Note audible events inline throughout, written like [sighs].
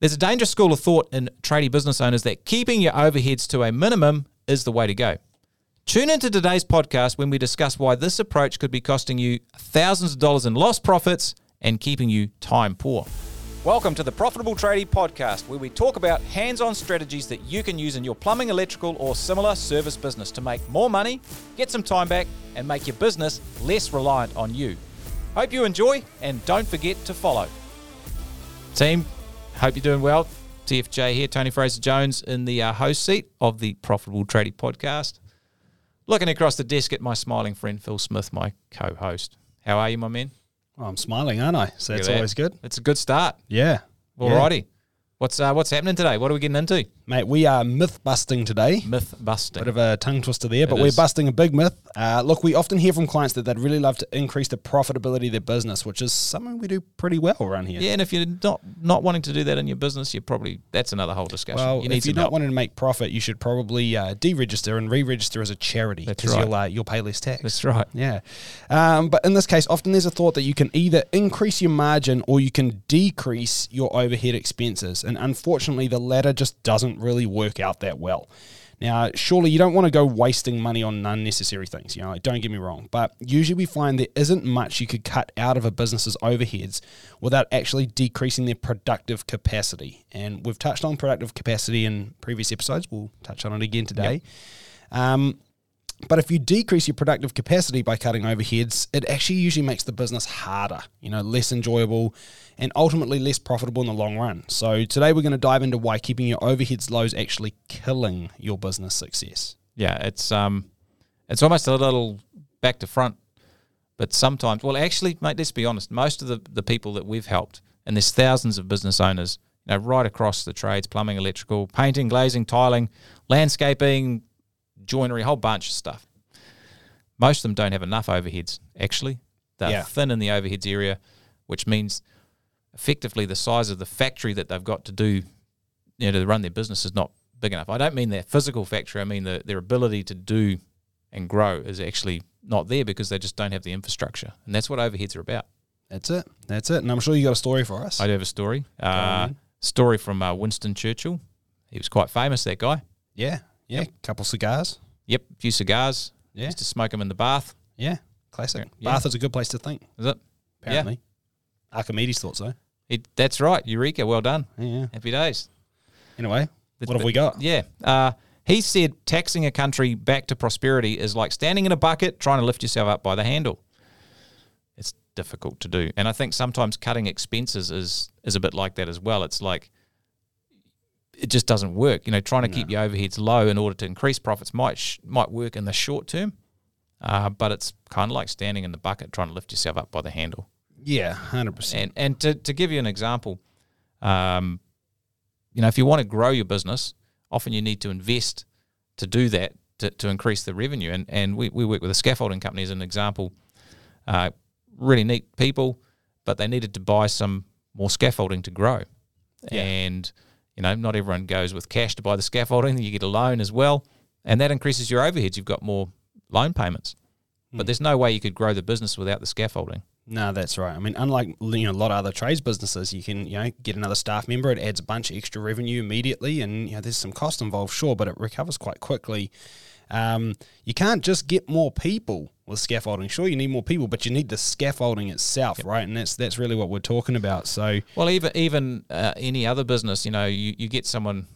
There's a dangerous school of thought in tradie business owners that keeping your overheads to a minimum is the way to go. Tune into today's podcast when we discuss why this approach could be costing you thousands of dollars in lost profits and keeping you time poor. Welcome to the Profitable Tradie Podcast, where we talk about hands on strategies that you can use in your plumbing, electrical, or similar service business to make more money, get some time back, and make your business less reliant on you. Hope you enjoy and don't forget to follow. Team, hope you're doing well. TFJ here, Tony Fraser Jones in the uh, host seat of the Profitable Tradie Podcast. Looking across the desk at my smiling friend Phil Smith, my co host. How are you, my man? Well, I'm smiling, aren't I? So Look that's always good. It's a good start. Yeah. Alrighty. What's uh, what's happening today? What are we getting into? Mate, we are myth busting today. Myth busting. Bit of a tongue twister there, but It we're is. busting a big myth. Uh, look, we often hear from clients that they'd really love to increase the profitability of their business, which is something we do pretty well around here. yeah, and if you're not not wanting to do that in your business, you're probably that's another whole discussion. Well, you need if you're not help. wanting to make profit, you should probably uh, deregister and re-register as a charity because right. you'll uh, you'll pay less tax. That's right. Yeah. Um, but in this case, often there's a thought that you can either increase your margin or you can decrease your overhead expenses. And unfortunately, the latter just doesn't really work out that well. Now, surely you don't want to go wasting money on unnecessary things, you know, like, don't get me wrong. But usually we find there isn't much you could cut out of a business's overheads without actually decreasing their productive capacity. And we've touched on productive capacity in previous episodes. We'll touch on it again today. Um, but if you decrease your productive capacity by cutting overheads, it actually usually makes the business harder, you know, less enjoyable and ultimately less profitable in the long run. So today we're going to dive into why keeping your overheads low is actually killing your business success. Yeah, it's um, it's almost a little back to front. But sometimes, well, actually, mate, let's be honest. Most of the the people that we've helped, and there's thousands of business owners, you know, right across the trades: plumbing, electrical, painting, glazing, tiling, landscaping, joinery, a whole bunch of stuff. Most of them don't have enough overheads. Actually, they're Yeah. thin in the overheads area, which means effectively the size of the factory that they've got to do, you know, to run their business is not big enough. I don't mean their physical factory. I mean the, their ability to do and grow is actually not there because they just don't have the infrastructure, and that's what overheads are about. That's it. That's it. And I'm sure you got a story for us. I do have a story. Uh, story from uh, Winston Churchill. He was quite famous. That guy. yeah. Yeah. A couple cigars. Yep, a few cigars. Yeah. Used to smoke them in the bath. Yeah. Classic. Yeah. Bath is a good place to think, Is it? apparently. Archimedes thought so. It, that's right. Eureka. Well done. Yeah. Happy days. Anyway, But- what have we got? Yeah. Uh, he said taxing a country back to prosperity is like standing in a bucket trying to lift yourself up by the handle. It's difficult to do. And I think sometimes cutting expenses is is a bit like that as well. It's like it just doesn't work. You know, trying to keep your overheads low in order to increase profits might sh- might work in the short term, uh, but it's kind of like standing in the bucket trying to lift yourself up by the handle. Yeah, 100%. And and to, to give you an example, um, you know, if you want to grow your business, often you need to invest to do that to, to increase the revenue. And and we, we work with a scaffolding company as an example. Uh, really neat people, but they needed to buy some more scaffolding to grow. Yeah. And you know, not everyone goes with cash to buy the scaffolding. You get a loan as well, and that increases your overheads. You've got more loan payments. But hmm. there's no way you could grow the business without the scaffolding. No, that's right. I mean, unlike you know a lot of other trades businesses, you can you know get another staff member. It adds a bunch of extra revenue immediately, and you know there's some cost involved, sure, but it recovers quite quickly. Um, you can't just get more people with scaffolding. Sure, you need more people, but you need the scaffolding itself, right? And that's that's really what we're talking about. So Well, even even uh, any other business, you know, you, you get someone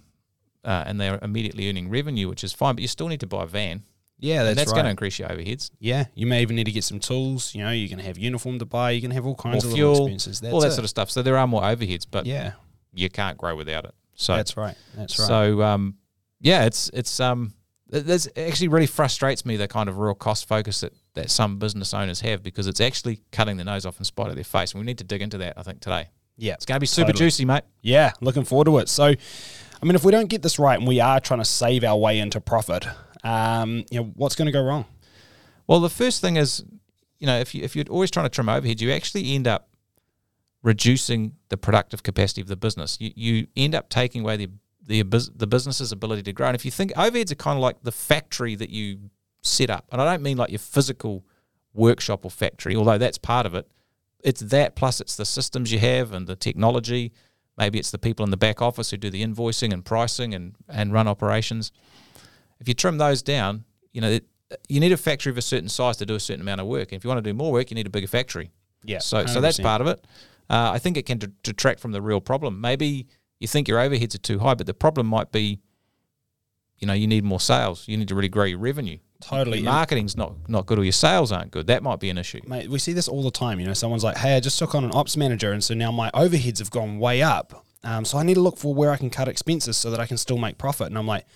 uh, and they're immediately earning revenue, which is fine, but you still need to buy a van. yeah, and that's, that's right. going to increase your overheads. yeah, you may even need to get some tools. You know, you can have uniform to buy. You can have all More kinds of little fuel, expenses. That's all that it. sort of stuff. So there are more overheads, but yeah, you can't grow without it. So that's right. That's right. so um, yeah, it's it's um, this actually really frustrates me the kind of real cost focus that that some business owners have because it's actually cutting their nose off in spite of their face. And we need to dig into that. I think today yeah, it's going to be super Totally. juicy, mate. Yeah, looking forward to it. So, I mean, if we don't get this right and we are trying to save our way into profit, um, you know, what's going to go wrong? Well, the first thing is, you know, if you if you're always trying to trim overheads, you actually end up reducing the productive capacity of the business. You you end up taking away the the the business's ability to grow. And if you think overheads are kind of like the factory that you set up, and I don't mean like your physical workshop or factory, although that's part of it. It's that plus it's the systems you have and the technology Maybe it's the people in the back office who do the invoicing and pricing and, and run operations. If you trim those down, you know, it, you need a factory of a certain size to do a certain amount of work. And if you want to do more work, you need a bigger factory. Yeah. So, so that's part of it. Uh, I think it can detract from the real problem. Maybe you think your overheads are too high, but the problem might be, you know, you need more sales. You need to really grow your revenue. Totally. Your marketing's not not good, or your sales aren't good. That might be an issue. Mate, we see this all the time. You know, someone's like, "Hey, I just took on an ops manager, and so now my overheads have gone way up. Um, so I need to look for where I can cut expenses so that I can still make profit." And I'm like,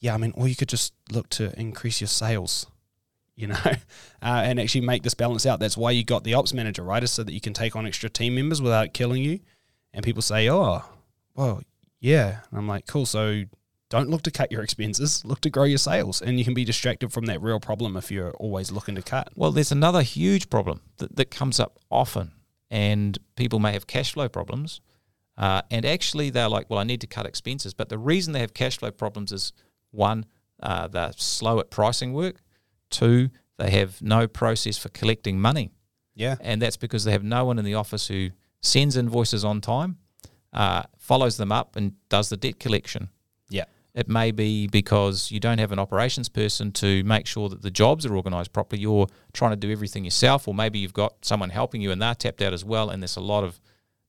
"Yeah, I mean, or you could just look to increase your sales, you know, [laughs] uh, and actually make this balance out. That's why you got the ops manager, right? Is so that you can take on extra team members without killing you." And people say, "Oh, well, yeah." And I'm like, "Cool. So." Don't look to cut your expenses. Look to grow your sales, and you can be distracted from that real problem if you're always looking to cut. Well, there's another huge problem that, that comes up often, and people may have cash flow problems. Uh, and actually, they're like, well, I need to cut expenses. But the reason they have cash flow problems is one, uh, they're slow at pricing work. Two, they have no process for collecting money. Yeah, And that's because they have no one in the office who sends invoices on time, uh, follows them up, and does the debt collection. yeah. It may be because you don't have an operations person to make sure that the jobs are organised properly. You're trying to do everything yourself, or maybe you've got someone helping you and they're tapped out as well. And there's a lot of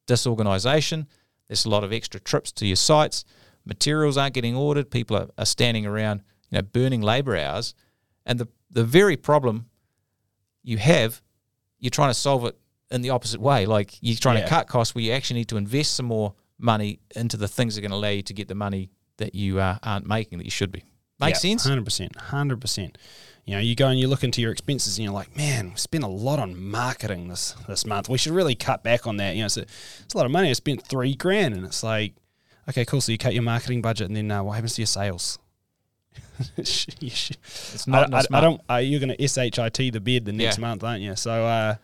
disorganisation. There's a lot of extra trips to your sites. Materials aren't getting ordered. People are, are standing around, you know, burning labour hours. And the the very problem you have, you're trying to solve it in the opposite way. Like you're trying Yeah. to cut costs where you actually need to invest some more money into the things that are going to allow you to get the money that you uh, aren't making that you should be. Make sense? Hundred percent, hundred percent. You know, you go and you look into your expenses, and you're like, man, we spent a lot on marketing this this month. We should really cut back on that. You know, it's a, it's a lot of money. I spent three grand, and it's like, okay, cool. So you cut your marketing budget, and then uh, what happens to your sales? [laughs] It's I, not. I- not I smart. don't. Uh, you're going to shit the bed the next Yeah. month, aren't you? So, uh,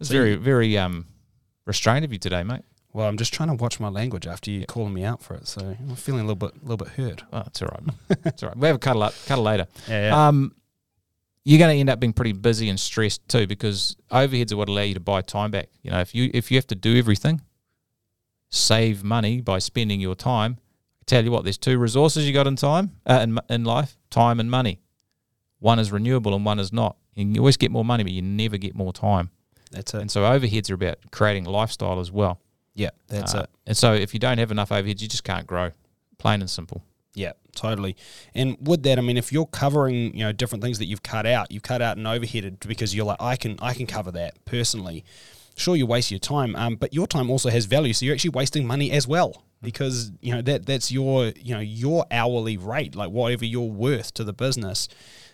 It's so very, you- very um, restrained of you today, mate. well, I'm just trying to watch my language after you calling me out for it. So I'm feeling a little bit, little bit hurt. Oh, it's all right. [laughs] it's all right. We have a cuddle, up, cuddle later. Yeah, Um, you're going to end up being pretty busy and stressed too because overheads are what allow you to buy time back. You know, if you if you have to do everything, save money by spending your time. I tell you what, there's two resources you got in time uh, in in life: time and money. One is renewable and one is not. You always get more money, but you never get more time. That's it. And so overheads are about creating lifestyle as well. Yeah, that's Uh, it. And so if you don't have enough overheads, you just can't grow. Plain and simple. Yeah, totally. And with that, I mean, if you're covering, you know, different things that you've cut out, you've cut out and overheaded because you're like, I can, I can cover that personally. Sure, you waste your time, um, but your time also has value, so you're actually wasting money as well because you know that that's your, you know, your hourly rate, like whatever you're worth to the business,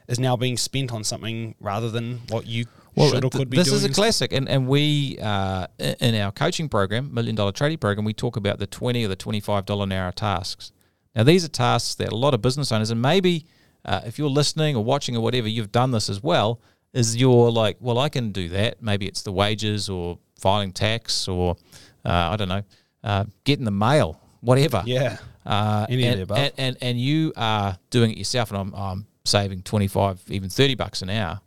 is now being spent on something rather than what you should or could be this is a classic, and and we uh, in our coaching program, Million Dollar Tradie Program, we talk about the twenty or the twenty five dollar an hour tasks. Now these are tasks that a lot of business owners, and maybe uh, if you're listening or watching or whatever, you've done this as well. Is you're like, well, I can do that. Maybe it's the wages or filing tax or uh, I don't know, uh, getting the mail, whatever. Yeah, Uh, Any of and, the above. And, and and you are doing it yourself, and I'm I'm saving twenty five, even thirty bucks an hour.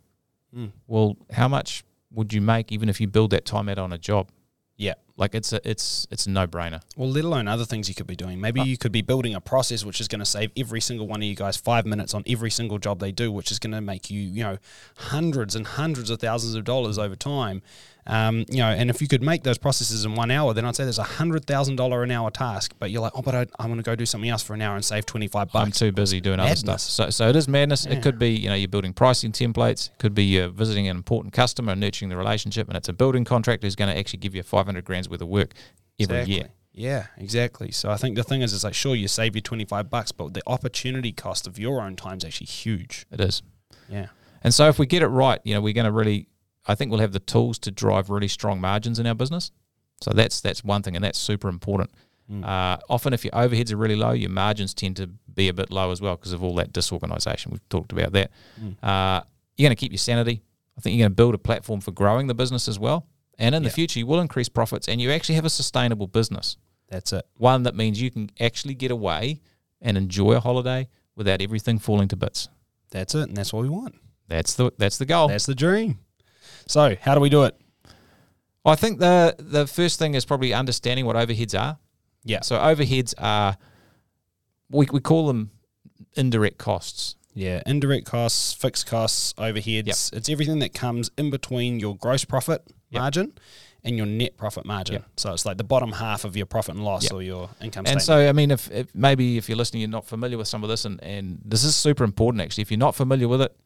Mm. Well, how much would you make even if you build that time out on a job? yeah. Like it's a it's it's a no brainer. Well, let alone other things you could be doing. Maybe you could be building a process which is going to save every single one of you guys five minutes on every single job they do, which is going to make you, you know, hundreds and hundreds of thousands of dollars over time. Um, you know, and if you could make those processes in one hour, then I'd say there's a hundred thousand dollar an hour task. But you're like, oh, but I, I want to go do something else for an hour and save twenty five bucks. I'm too busy doing other stuff. So so it is madness. Yeah. It could be you know you're building pricing templates. It could be you're visiting an important customer and nurturing the relationship, and it's a building contractor who's going to actually give you 500 grand's worth of work every Exactly. year. Yeah, exactly. So I think the thing is, is like, sure, you save your twenty five bucks, but the opportunity cost of your own time is actually huge. It is. Yeah. And so if we get it right, you know, we're going to really, I think we'll have the tools to drive really strong margins in our business. So that's that's one thing, and that's super important. Mm. Uh, often, if your overheads are really low, your margins tend to be a bit low as well because of all that disorganisation. We've talked about that. Mm. Uh, you're going to keep your sanity. I think you're going to build a platform for growing the business as well. And in the future, you will increase profits, and you actually have a sustainable business. That's it. One that means you can actually get away and enjoy a holiday without everything falling to bits. That's it, and that's what we want. That's the that's the goal. That's the dream. So, how do we do it? I think the the first thing is probably understanding what overheads are. Yeah. So overheads are we we call them indirect costs. Yeah, indirect costs, fixed costs, overheads. It's everything that comes in between your gross profit Yep. margin and your net profit margin. Yep. So it's like the bottom half of your profit and loss Yep. or your income And statement. so, I mean, if, if maybe if you're listening, you're not familiar with some of this, and, and this is super important actually. If you're not familiar with it,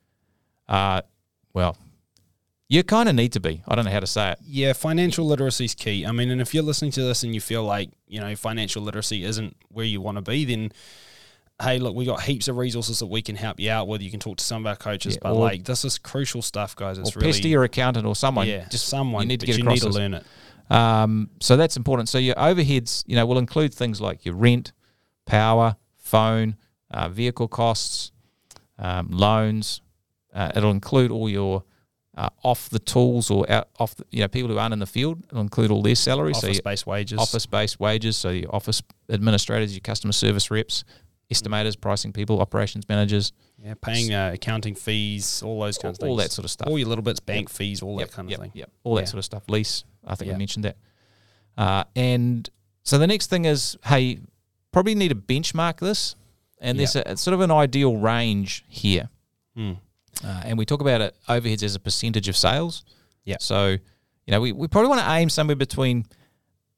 uh, well, you kind of need to be. I don't know how to say it. yeah, financial literacy is key. I mean, and if you're listening to this and you feel like, you know, financial literacy isn't where you want to be, then hey, look, we got heaps of resources that we can help you out with. You can talk to some of our coaches, Yeah, but or- like this is crucial stuff, guys. It's or really pester your accountant or someone. yeah, just someone you need to get you across need to learn it. Um, so that's important. So your overheads, you know, will include things like your rent, power, phone, uh, vehicle costs, um, loans. Uh, it'll include all your uh, off the tools or out off the, you know people who aren't in the field. It'll include all their salaries. Office your based wages. office based wages. So your office administrators, your customer service reps, estimators, pricing people, operations managers, Yeah, paying uh, accounting fees, all those kinds of all things. that sort of stuff. All your little bits, bank fees, all Yep, that kind of thing. Yep, all that Yeah. sort of stuff. Lease, I think I mentioned that. Uh, and so the next thing is, hey, probably need to benchmark this, and there's a, sort of an ideal range here. Hmm. Uh, and we talk about it overheads as a percentage of sales. Yeah. So, you know, we, we probably want to aim somewhere between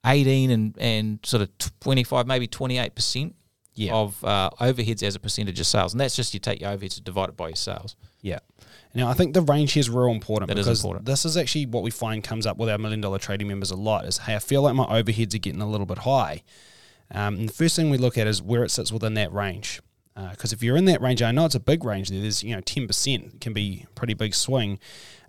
18 and, and sort of 25, maybe 28% Yeah. of uh, overheads as a percentage of sales. And that's just you take your overheads and divide it by your sales. Yeah. Now, I think the range here is real important That is because important. this is actually what we find comes up with our million dollar tradie members a lot is, hey, I feel like my overheads are getting a little bit high. Um, and the first thing we look at is where it sits within that range. Because if you're in that range, I know it's a big range there. There's, you know, 10% can be pretty big swing.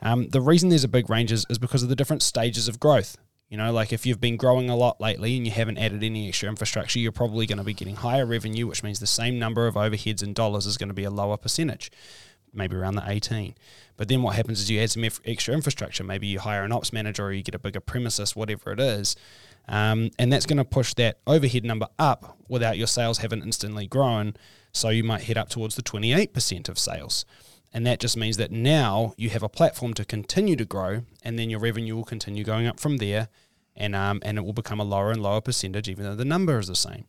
Um, the reason there's a big range is, is because of the different stages of growth. You know, like if you've been growing a lot lately and you haven't added any extra infrastructure, you're probably going to be getting higher revenue, which means the same number of overheads in dollars is going to be a lower percentage, maybe around the 18. But then what happens is you add some extra infrastructure. Maybe you hire an ops manager or you get a bigger premises, whatever it is. Um, and that's going to push that overhead number up without your sales having instantly grown. So you might head up towards the 28% of sales. And that just means that now you have a platform to continue to grow, and then your revenue will continue going up from there, and um, and it will become a lower and lower percentage, even though the number is the same.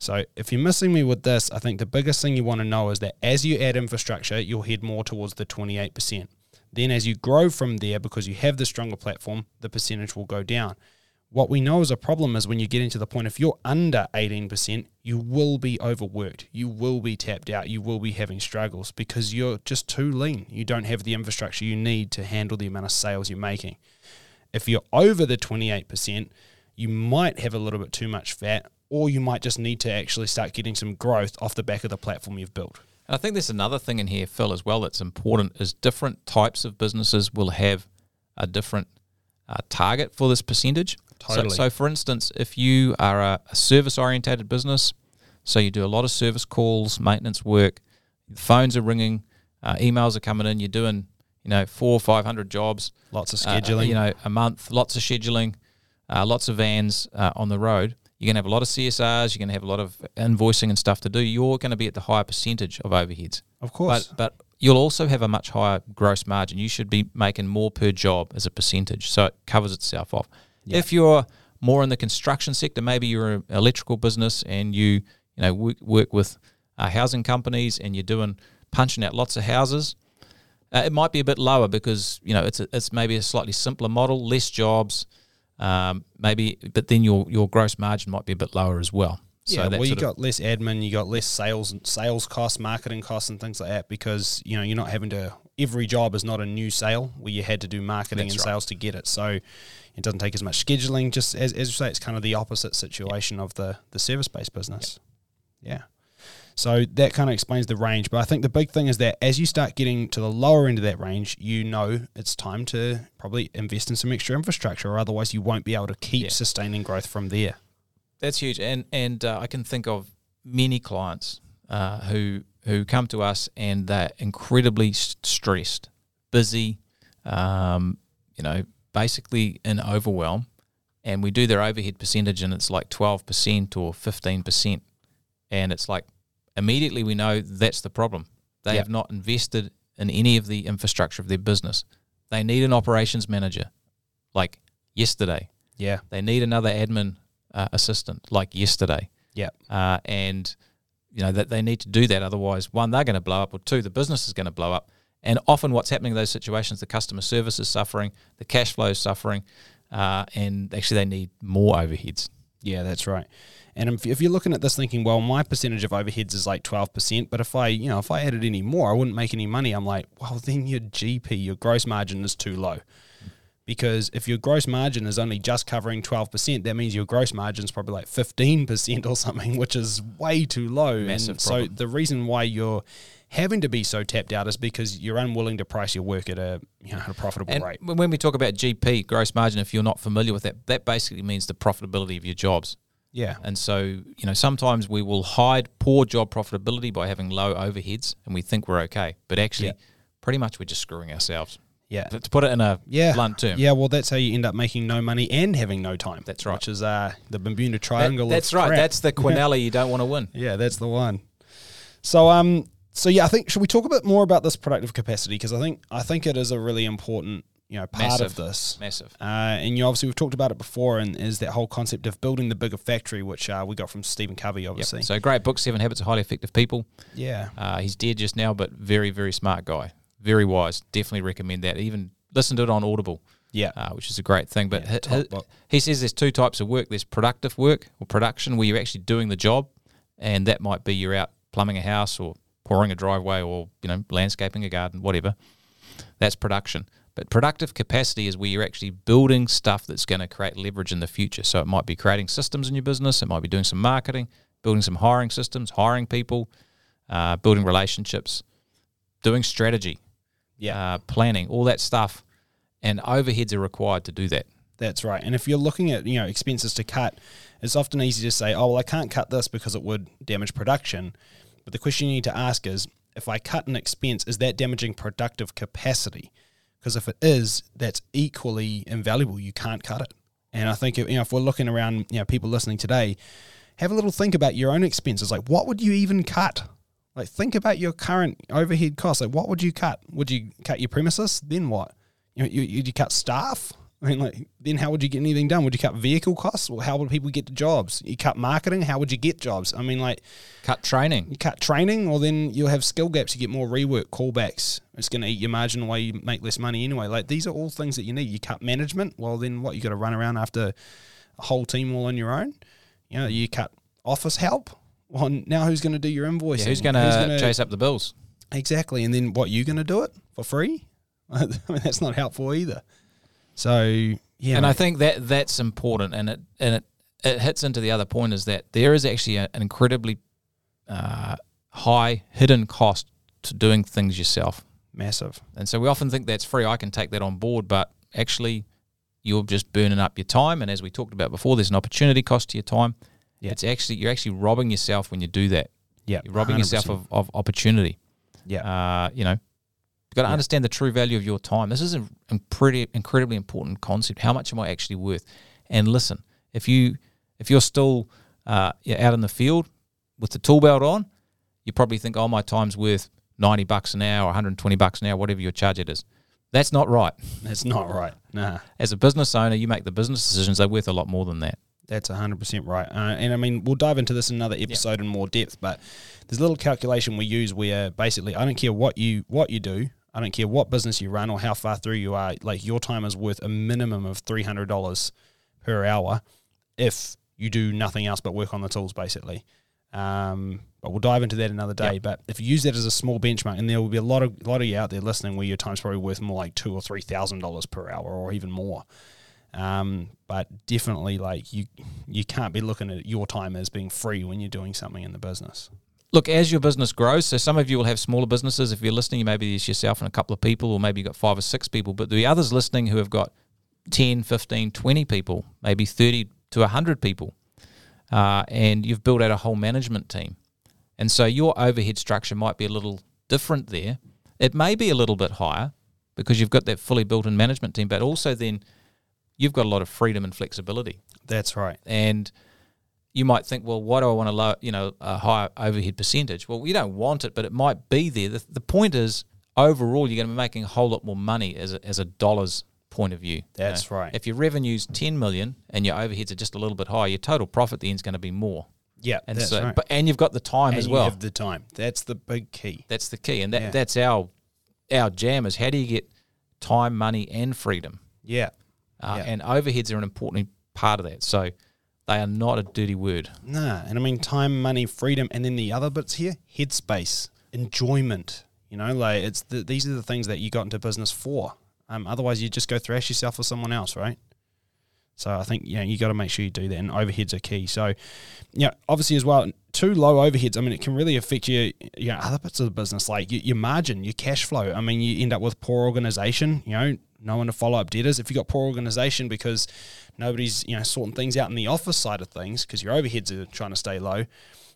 So if you're missing me with this, I think the biggest thing you want to know is that as you add infrastructure, you'll head more towards the 28%. Then as you grow from there, because you have the stronger platform, the percentage will go down. What we know is a problem is when you get into the point, if you're under 18%, you will be overworked. You will be tapped out. You will be having struggles because you're just too lean. You don't have the infrastructure you need to handle the amount of sales you're making. If you're over the 28%, you might have a little bit too much fat, or you might just need to actually start getting some growth off the back of the platform you've built. And I think there's another thing in here, Phil, as well that's important is different types of businesses will have a different uh, target for this percentage. So- Totally. So, for instance, if you are a, a service orientated business, so you do a lot of service calls, maintenance work, phones are ringing, uh, emails are coming in, you're doing, you know, four or 500 jobs, Lots of uh, scheduling. you know, a month, lots of scheduling, uh, lots of vans uh, on the road. You're going to have a lot of CSRs. You're going to have a lot of invoicing and stuff to do. You're going to be at the higher percentage of overheads. of course. But but you'll also have a much higher gross margin. You should be making more per job as a percentage, so it covers itself off. Yeah. If you're more in the construction sector, maybe you're an electrical business and you you know work, work with uh, housing companies and you're doing punching out lots of houses. Uh, it might be a bit lower because you know it's a, it's maybe a slightly simpler model, less jobs, um, maybe, but then your your gross margin might be a bit lower as well. yeah, well, you got less admin, you got less sales, sales costs, marketing costs, and things like that because you know you're not having to. Every job is not a new sale where you had to do marketing That's and right. sales to get it, so it doesn't take as much scheduling. Just as, as you say, it's kind of the opposite situation of the the service based business. Yeah. So that kind of explains the range. But I think the big thing is that as you start getting to the lower end of that range, you know it's time to probably invest in some extra infrastructure, or otherwise you won't be able to keep Yeah. sustaining growth from there. That's huge, and and uh, I can think of many clients uh, who who come to us and they're incredibly stressed, busy, um, you know, basically in overwhelm, and we do their overhead percentage, and it's like twelve percent or fifteen percent, and it's like immediately we know that's the problem. They Yep. have not invested in any of the infrastructure of their business. They need an operations manager, like yesterday. Yeah. They need another admin uh, assistant like yesterday. Yeah. Uh, and you know that they need to do that. Otherwise, one, they're going to blow up, or two, the business is going to blow up. And often, what's happening in those situations, the customer service is suffering, the cash flow is suffering, uh, and actually they need more overheads. Yeah, that's right. And if- if you're looking at this thinking, well, my percentage of overheads is like 12%, but if I, you know, if I added any more, I wouldn't make any money. I'm like, well, then your GP, your gross margin is too low. Because if your gross margin is only just covering 12%, that means your gross margin is probably like 15% or something, which is way too low. Massive and so problem. the reason why you're having to be so tapped out is because you're unwilling to price your work at a, you know, at a profitable And rate. when we talk about GP, gross margin, if you're not familiar with that, that basically means the profitability of your jobs. Yeah. And so, you know, sometimes we will hide poor job profitability by having low overheads and we think we're okay. But actually, Yeah. pretty much we're just screwing ourselves. Yeah. To to put it in a Yeah. blunt term. Yeah, well, that's how you end up making no money and having no time. That's right. Which is uh, the Bermuda That- Triangle. of that's right. crap. That's the [laughs] Quinella you don't want to win. yeah, that's the one. So um, so yeah, I think should we talk a bit more about this productive capacity because I think I think it is a really important you know part Massive. of this. Massive. Uh, and you obviously we've talked about it before, and is that whole concept of building the bigger factory, which uh, we got from Stephen Covey, Yep. obviously. So great book, Seven Habits of Highly Effective People. Yeah, Uh, he's dead just now, but very, very smart guy. Very wise. Definitely recommend that. Even listen to it on Audible, yeah, uh, which is a great thing. But Yeah, hi- top hi- book. he says there's two types of work. There's productive work or production where you're actually doing the job, and that might be you're out plumbing a house or pouring a driveway or you know landscaping a garden, whatever. That's production. But productive capacity is where you're actually building stuff that's going to create leverage in the future. So it might be creating systems in your business. It might be doing some marketing, building some hiring systems, hiring people, uh, building relationships, doing strategy, yeah. uh, planning, all that stuff. And overheads are required to do that. That's right. And if you're looking at, you know, expenses to cut, it's often easy to say, oh, well, I can't cut this because it would damage production. But the question you need to ask is, if I cut an expense, is that damaging productive capacity? Because if it is, that's equally invaluable. You can't cut it. And I think, you know, if we're looking around, you know, people listening today, have a little think about your own expenses. Like, what would you even cut? Like, think about your current overhead costs. Like, what would you cut? Would you cut your premises? Then what? You know, you, you, you cut staff? I mean, like, then how would you get anything done? Would you cut vehicle costs? Well, how would people get to jobs? You cut marketing? How would you get jobs? I mean, like, Cut training. you cut training, or then you'll have skill gaps. You get more rework, callbacks. It's going to eat your margin away. You make less money anyway. Like, these are all things that you need. You cut management. Well, then what? You got to run around after a whole team all on your own. You know, you cut office help. Well, now who's going to do your invoicing? Yeah, who's going to chase up the bills? Exactly. And then what, you going to do it for free? [laughs] I mean, that's not helpful either. So, yeah. and I think that that's important, and it and it, it hits into the other point is that there is actually a, an incredibly uh, high hidden cost to doing things yourself, massive. and so we often think that's free. I can take that on board, but actually, you're just burning up your time. And as we talked about before, there's an opportunity cost to your time. Yeah. It's actually you're actually robbing yourself when you do that. Yeah. You're robbing yourself 100%. of, of opportunity. Yeah. Uh, you know, you've got to Yeah. understand the true value of your time. This is a, a pretty incredibly important concept. How much am I actually worth? And listen, if you if you're still uh, you're out in the field with the tool belt on, you probably think, oh, my time's worth ninety bucks an hour, 120 bucks an hour, whatever your charge it is. That's not right. That's not right. Nah. As a business owner, you make the business decisions. They're worth a lot more than that. That's 100% right. Uh, and I mean, we'll dive into this in another episode in more depth, but there's a little calculation we use where basically I don't care what you what you do, I don't care what business you run or how far through you are, like your time is worth a minimum of $300 per hour if you do nothing else but work on the tools basically. Um, but we'll dive into that another day. Yep. But if you use that as a small benchmark, and there will be a lot of lot of you out there listening where your time's probably worth more like two or three thousand dollars per hour, or even more. Um, but definitely, like you, you can't be looking at your time as being free when you're doing something in the business. Look, as your business grows, so some of you will have smaller businesses. If you're listening, maybe it's yourself and a couple of people, or maybe you've got five or six people. But the others listening who have got 10, 15, 20 people, maybe 30 to 100 people, uh, and you've built out a whole management team. And so your overhead structure might be a little different there. It may be a little bit higher because you've got that fully built in management team, but also then you've got a lot of freedom and flexibility That's right. and you might think, well, why do I want a low, you know, a higher overhead percentage? Well, you don't want it, but it might be there. The, the point is, overall, you're going to be making a whole lot more money as a, as a dollars point of view. you That's right. If your revenue's 10 million and your overheads are just a little bit higher, your total profit then is going to be more. Yeah, And that's so, right. but and you've got the time and as well. you have the time. That's the big key. that's the key, and that Yeah. that's our our jam is how do you get time, money, and freedom. Yeah. Uh, Yeah. And overheads are an important part of that. So they are not a dirty word. Nah, and I mean time, money, freedom, and then the other bits here: headspace, enjoyment. You know, like it's the, these are the things that you got into business for. Um, otherwise, you just go thrash yourself for someone else, right? So I think yeah, you got to make sure you do that, and overheads are key. So, yeah, obviously as well, too low overheads. I mean, it can really affect your you know, other bits of the business, like your, your margin, your cash flow. I mean, you end up with poor organization. You know, no one to follow up debtors. If you've got poor organization because nobody's you know sorting things out in the office side of things because your overheads are trying to stay low,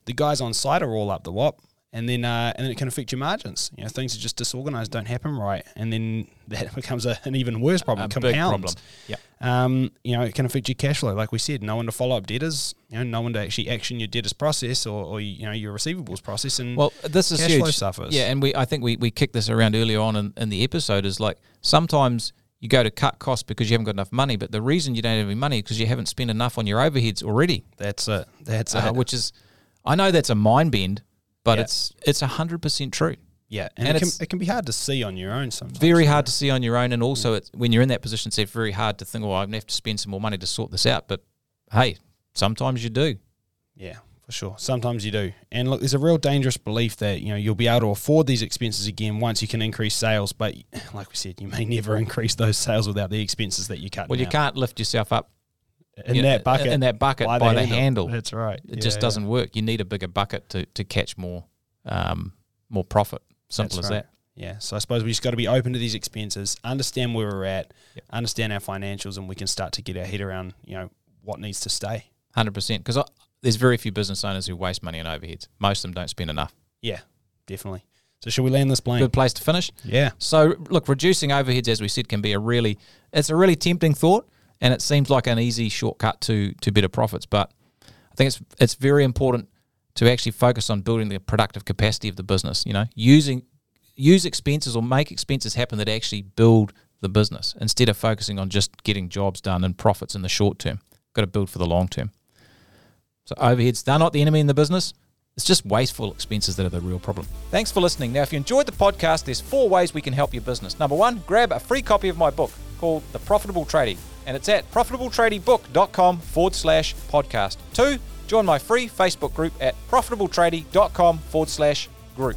the guys on site are all up the wop. And then, uh, and then it can affect your margins. You know, things are just disorganized, don't happen right, and then [laughs] that becomes a, an even worse problem. A compounds. big problem. Yep. Um, you know, it can affect your cash flow. Like we said, no one to follow up debtors. You know, no one to actually action your debtors process or, or you know your receivables process. And Well, this is cash huge. flow suffers. Yeah, and we I think we, we kicked this around earlier on in, in the episode is like sometimes you go to cut costs because you haven't got enough money, but the reason you don't have any money is because you haven't spent enough on your overheads already. that's it. That's Uh, it. which is, I know that's a mind bend, but Yeah. it's it's hundred percent true. yeah, and, and it, can, it can be hard to see on your own sometimes. Very hard to see on your own, and also it's, when you're in that position, it's very hard to think, "Well, I'm gonna have to spend some more money to sort this out." But hey, sometimes you do. Yeah, for sure. Sometimes you do. And look, there's a real dangerous belief that, you know, you'll be able to afford these expenses again once you can increase sales. But [sighs] like we said, you may [laughs] never increase those sales without the expenses that you cut. Well, you out. can't lift yourself up in you know, that bucket. in that bucket by, the, handle. That's right. It just doesn't work. You need a bigger bucket to, to catch more um, more profit. Simple That's as right. that. Yeah. So I suppose we just got to be open to these expenses, understand where we're at, Yep. understand our financials, and we can start to get our head around, you know, what needs to stay. Hundred percent. Because there's very few business owners who waste money on overheads. Most of them don't spend enough. Yeah, definitely. So should we land this plane? Good place to finish. Yeah. So look, reducing overheads, as we said, can be a really it's a really tempting thought, and it seems like an easy shortcut to to better profits. But I think it's it's very important to actually focus on building the productive capacity of the business. You know, using use expenses or make expenses happen that actually build the business instead of focusing on just getting jobs done and profits in the short term. Got to build for the long term. So overheads, they're not the enemy in the business. It's just wasteful expenses that are the real problem. Thanks for listening. Now, if you enjoyed the podcast, there's four ways we can help your business. Number one, grab a free copy of my book called The Profitable Tradie, and it's at profitabletradiebook.com forward slash podcast. Two, join my free Facebook group at profitabletradie.com forward slash group.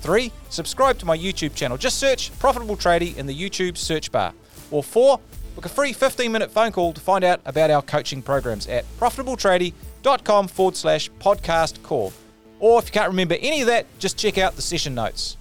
Three, subscribe to my YouTube channel. Just search Profitable Tradie in the YouTube search bar. Or four, book a free 15 minute phone call to find out about our coaching programs at profitabletradie.com forward slash podcast call. Or if you can't remember any of that, just check out the session notes.